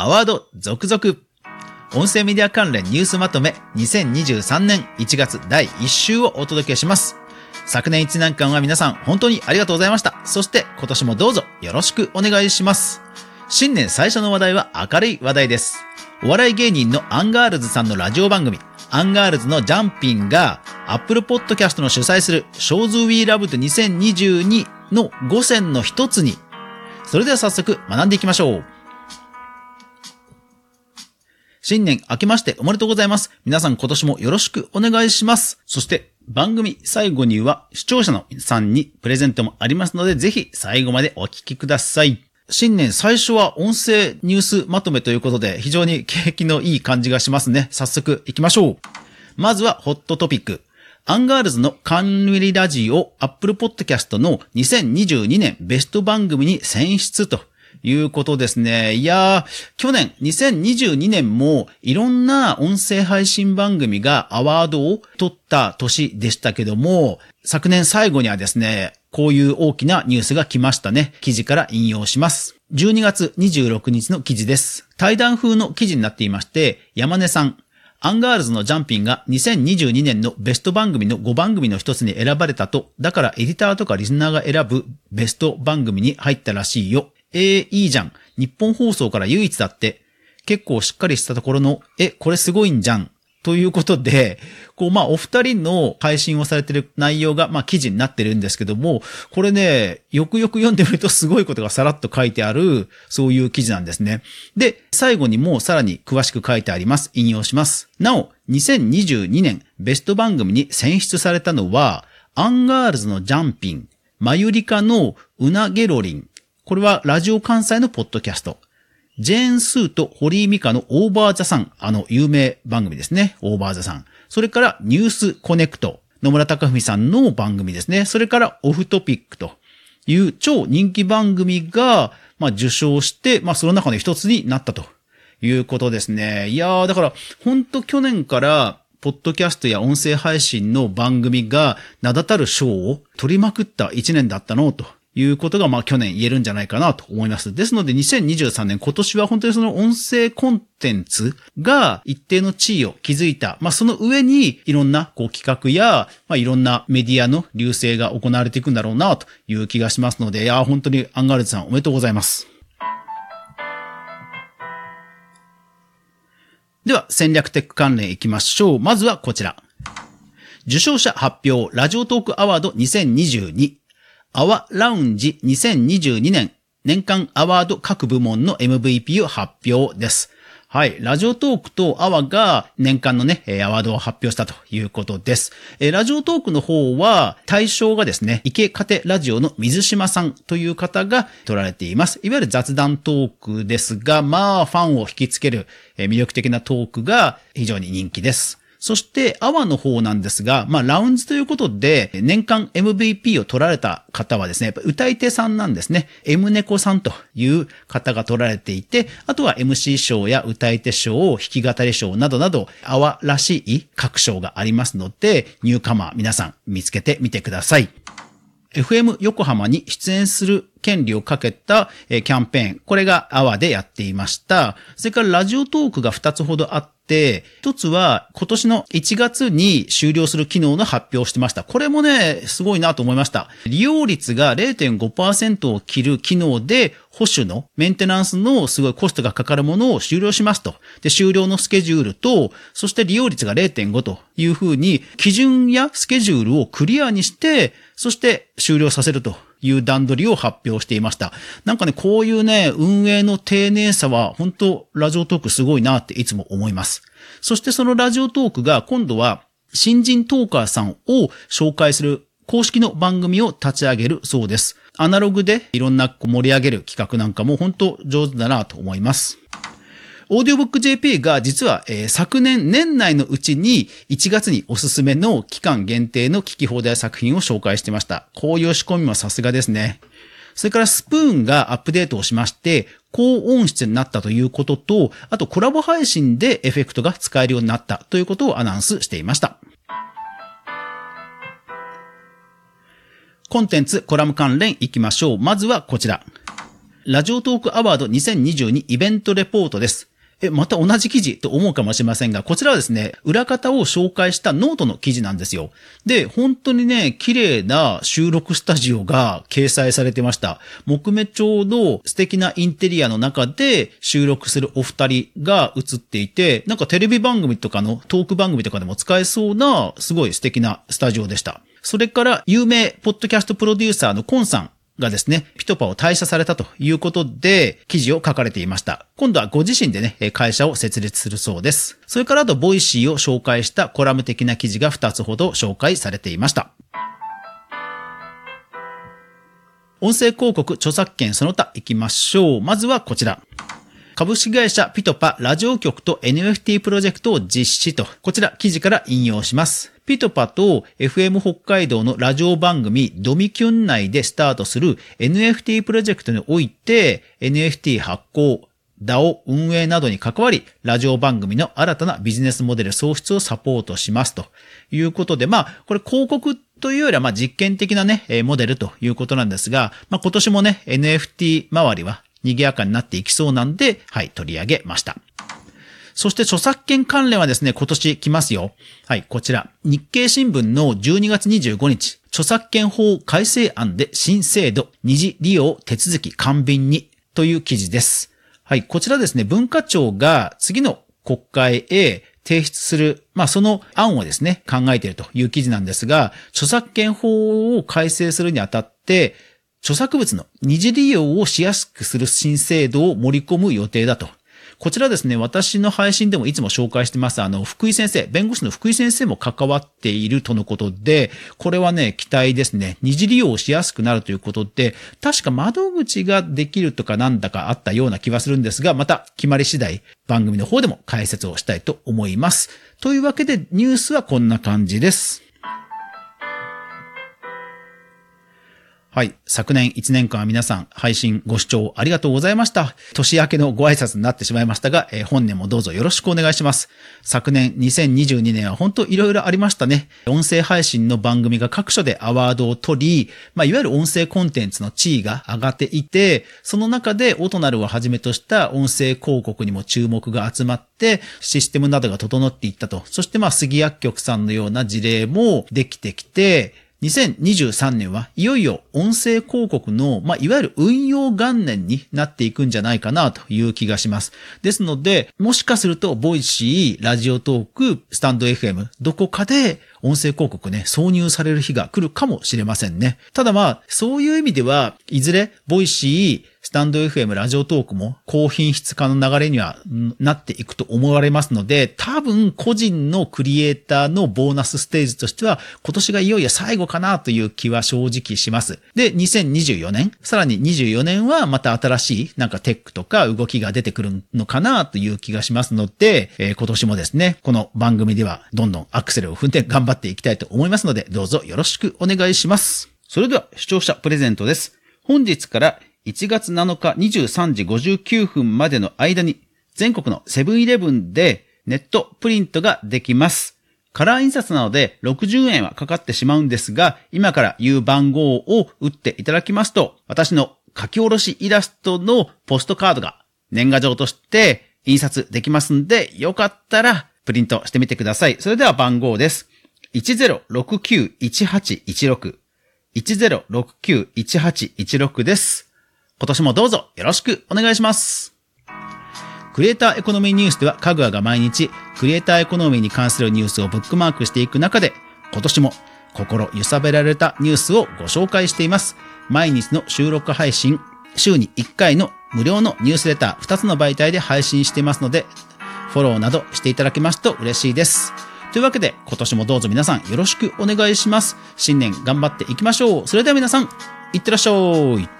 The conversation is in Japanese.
アワード続々。音声メディア関連ニュースまとめ2023年1月第1週をお届けします。昨年1年間は皆さん本当にありがとうございました。そして今年もどうぞよろしくお願いします。新年最初の話題は明るい話題です。お笑い芸人のアンガールズさんのラジオ番組、アンガールズのジャンピンが Apple Podcast の主催する Shows We Loved 2022の5選の一つに、それでは早速学んでいきましょう。新年明けましておめでとうございます。皆さん今年もよろしくお願いします。そして番組最後には視聴者の皆さんにプレゼントもありますので、ぜひ最後までお聞きください。新年最初は音声ニュースまとめということで、非常に景気のいい感じがしますね。早速行きましょう。まずはホットトピック。アンガールズの冠ラジオ Apple Podcast の2022年ベスト番組に選出ということですね。いやー、去年2022年もいろんな音声配信番組がアワードを取った年でしたけども、昨年最後にはですね、こういう大きなニュースが来ましたね。記事から引用します。12月26日の記事です。対談風の記事になっていまして、山根さん、アンガールズのジャンピンが2022年のベスト番組の5番組の一つに選ばれたと、だからエディターとかリスナーが選ぶベスト番組に入ったらしいよ。えー、いいじゃん。日本放送から唯一だって。結構しっかりしたところの、え、これすごいんじゃん。ということで、こう、まあ、お二人の配信をされてる内容が、まあ、記事になってるんですけども、これね、よくよく読んでみるとすごいことがさらっと書いてある、そういう記事なんですね。で、最後にもうさらに詳しく書いてあります。引用します。なお、2022年ベスト番組に選出されたのは、アンガールズのジャンピン、マユリカのうなげろりん、これはラジオ関西のポッドキャスト。ジェーン・スーと堀井美香の OVER THE SUN、あの有名番組ですね。 OVER THE SUN。それから NEWS CONNECT。野村高文さんの番組ですね。それから Off Topic という超人気番組が、まあ、受賞して、まあ、その中の一つになったということですね。いやー、だから、ほんと去年から、ポッドキャストや音声配信の番組が名だたる賞を取りまくった一年だったのということが、まあ去年言えるんじゃないかなと思います。ですので2023年今年は本当にその音声コンテンツが一定の地位を築いた。まあその上にいろんなこう企画や、まあいろんなメディアの隆盛が行われていくんだろうなという気がしますので、いや、本当にアンガールズさんおめでとうございます。では、戦略テック関連いきましょう。まずはこちら。受賞者発表、ラジオトークアワード2022。アワラウンジ2022年年間アワード各部門の MVP を発表です。はい。ラジオトークとアワが年間のね、アワードを発表したということです。えラジオトークの方は、対象がですね、池カテラジオの水島さんという方が取られています。いわゆる雑談トークですが、まあ、ファンを引きつける魅力的なトークが非常に人気です。そして、アワの方なんですが、まあ、ラウンジということで、年間 MVP を取られた方はですね、やっぱ歌い手さんなんですね。M 猫さんという方が取られていて、あとは MC 賞や歌い手賞、弾き語り賞などなど、アワらしい各賞がありますので、ニューカマー皆さん見つけてみてください。FM 横浜に出演する権利をかけたキャンペーン。これがアワでやっていました。それからラジオトークが2つほどあって、一つは今年の1月に終了する機能の発表をしてました。これもね、すごいなと思いました。利用率が0.5%を切る機能で保守のメンテナンスのすごいコストがかかるものを終了しますと。で、終了のスケジュールと、そして利用率が0.5というふうに、基準やスケジュールをクリアにして、そして終了させるという段取りを発表していました。なんかね、こういうね、運営の丁寧さは、本当ラジオトークすごいなっていつも思います。そしてそのラジオトークが今度は、新人トーカーさんを紹介する公式の番組を立ち上げるそうです。アナログでいろんな盛り上げる企画なんかも本当上手だなと思います。オーディオブック JP が実は、えー、昨年年内のうちに1月におすすめの期間限定の聞き放題作品を紹介してました。こういう仕込みもさすがですね。それからスプーンがアップデートをしまして、高音質になったということと、あとコラボ配信でエフェクトが使えるようになったということをアナウンスしていました。コンテンツ、コラム関連いきましょう。まずはこちら。ラジオトークアワード2022イベントレポートです。え、また同じ記事と思うかもしれませんが、こちらはですね、裏方を紹介したノートの記事なんですよ。で、本当にね、綺麗な収録スタジオが掲載されてました。木目調の素敵なインテリアの中で収録するお二人が映っていて、なんかテレビ番組とかのトーク番組とかでも使えそうな、すごい素敵なスタジオでした。それから、有名ポッドキャストプロデューサーのコンさんがですね、ピトパを退社されたということで、記事を書かれていました。今度はご自身でね、会社を設立するそうです。それからあと、ボイシーを紹介したコラム的な記事が2つほど紹介されていました。音声広告著作権その他行きましょう。まずはこちら。株式会社ピトパラジオ局と NFT プロジェクトを実施と、こちら記事から引用します。ピトパと FM 北海道のラジオ番組ドミキュン内でスタートする NFT プロジェクトにおいて NFT 発行、DAO 運営などに関わり、ラジオ番組の新たなビジネスモデル創出をサポートしますということで、まあ、これ広告というよりは、まあ、実験的なね、モデルということなんですが、まあ、今年もね、NFT 周りは賑やかになっていきそうなんで、はい、取り上げました。そして著作権関連はですね、今年来ますよ。はい、こちら。日経新聞の12月25日、著作権法改正案で新制度、二次利用手続き簡便にという記事です。はい、こちらですね、文化庁が次の国会へ提出する、まあその案をですね、考えているという記事なんですが、著作権法を改正するにあたって、著作物の二次利用をしやすくする新制度を盛り込む予定だと。こちらですね、私の配信でもいつも紹介してます、あの、福井先生、弁護士の福井先生も関わっているとのことで、これはね、期待ですね。二次利用をしやすくなるということで、確か窓口ができるとかなんだかあったような気はするんですが、また決まり次第、番組の方でも解説をしたいと思います。というわけで、ニュースはこんな感じです。はい。昨年1年間皆さん配信ご視聴ありがとうございました。年明けのご挨拶になってしまいましたが、えー、本年もどうぞよろしくお願いします。昨年2022年は本当いろいろありましたね。音声配信の番組が各所でアワードを取り、まあ、いわゆる音声コンテンツの地位が上がっていて、その中でオトナルをはじめとした音声広告にも注目が集まって、システムなどが整っていったと。そしてまあ、杉薬局さんのような事例もできてきて、2023年はいよいよ音声広告の、まあ、いわゆる運用元年になっていくんじゃないかなという気がします。ですので、もしかすると、ボイシー、ラジオトーク、スタンド FM、どこかで音声広告ね、挿入される日が来るかもしれませんね。ただまあ、そういう意味では、いずれ、ボイシー、スタンド FM、ラジオトークも高品質化の流れにはなっていくと思われますので、多分個人のクリエイターのボーナスステージとしては、今年がいよいよ最後かなという気は正直します。で、2024年、さらに24年はまた新しいなんかテックとか動きが出てくるのかなという気がしますので、えー、今年もですね、この番組ではどんどんアクセルを踏んで頑張っていきたいと思いますので、どうぞよろしくお願いします。それでは視聴者プレゼントです。本日から1月7日23時59分までの間に全国のセブンイレブンでネットプリントができます。カラー印刷なので60円はかかってしまうんですが、今から言う番号を打っていただきますと、私の書き下ろしイラストのポストカードが年賀状として印刷できますんで、よかったらプリントしてみてください。それでは番号です。1069-1816 1069-1816です。今年もどうぞよろしくお願いします。クリエイターエコノミーニュースでは、かぐわが毎日、クリエイターエコノミーに関するニュースをブックマークしていく中で、今年も心揺さべられたニュースをご紹介しています。毎日の収録配信、週に1回の無料のニュースレター2つの媒体で配信していますので、フォローなどしていただけますと嬉しいです。というわけで、今年もどうぞ皆さんよろしくお願いします。新年頑張っていきましょう。それでは皆さん、いってらっしゃい。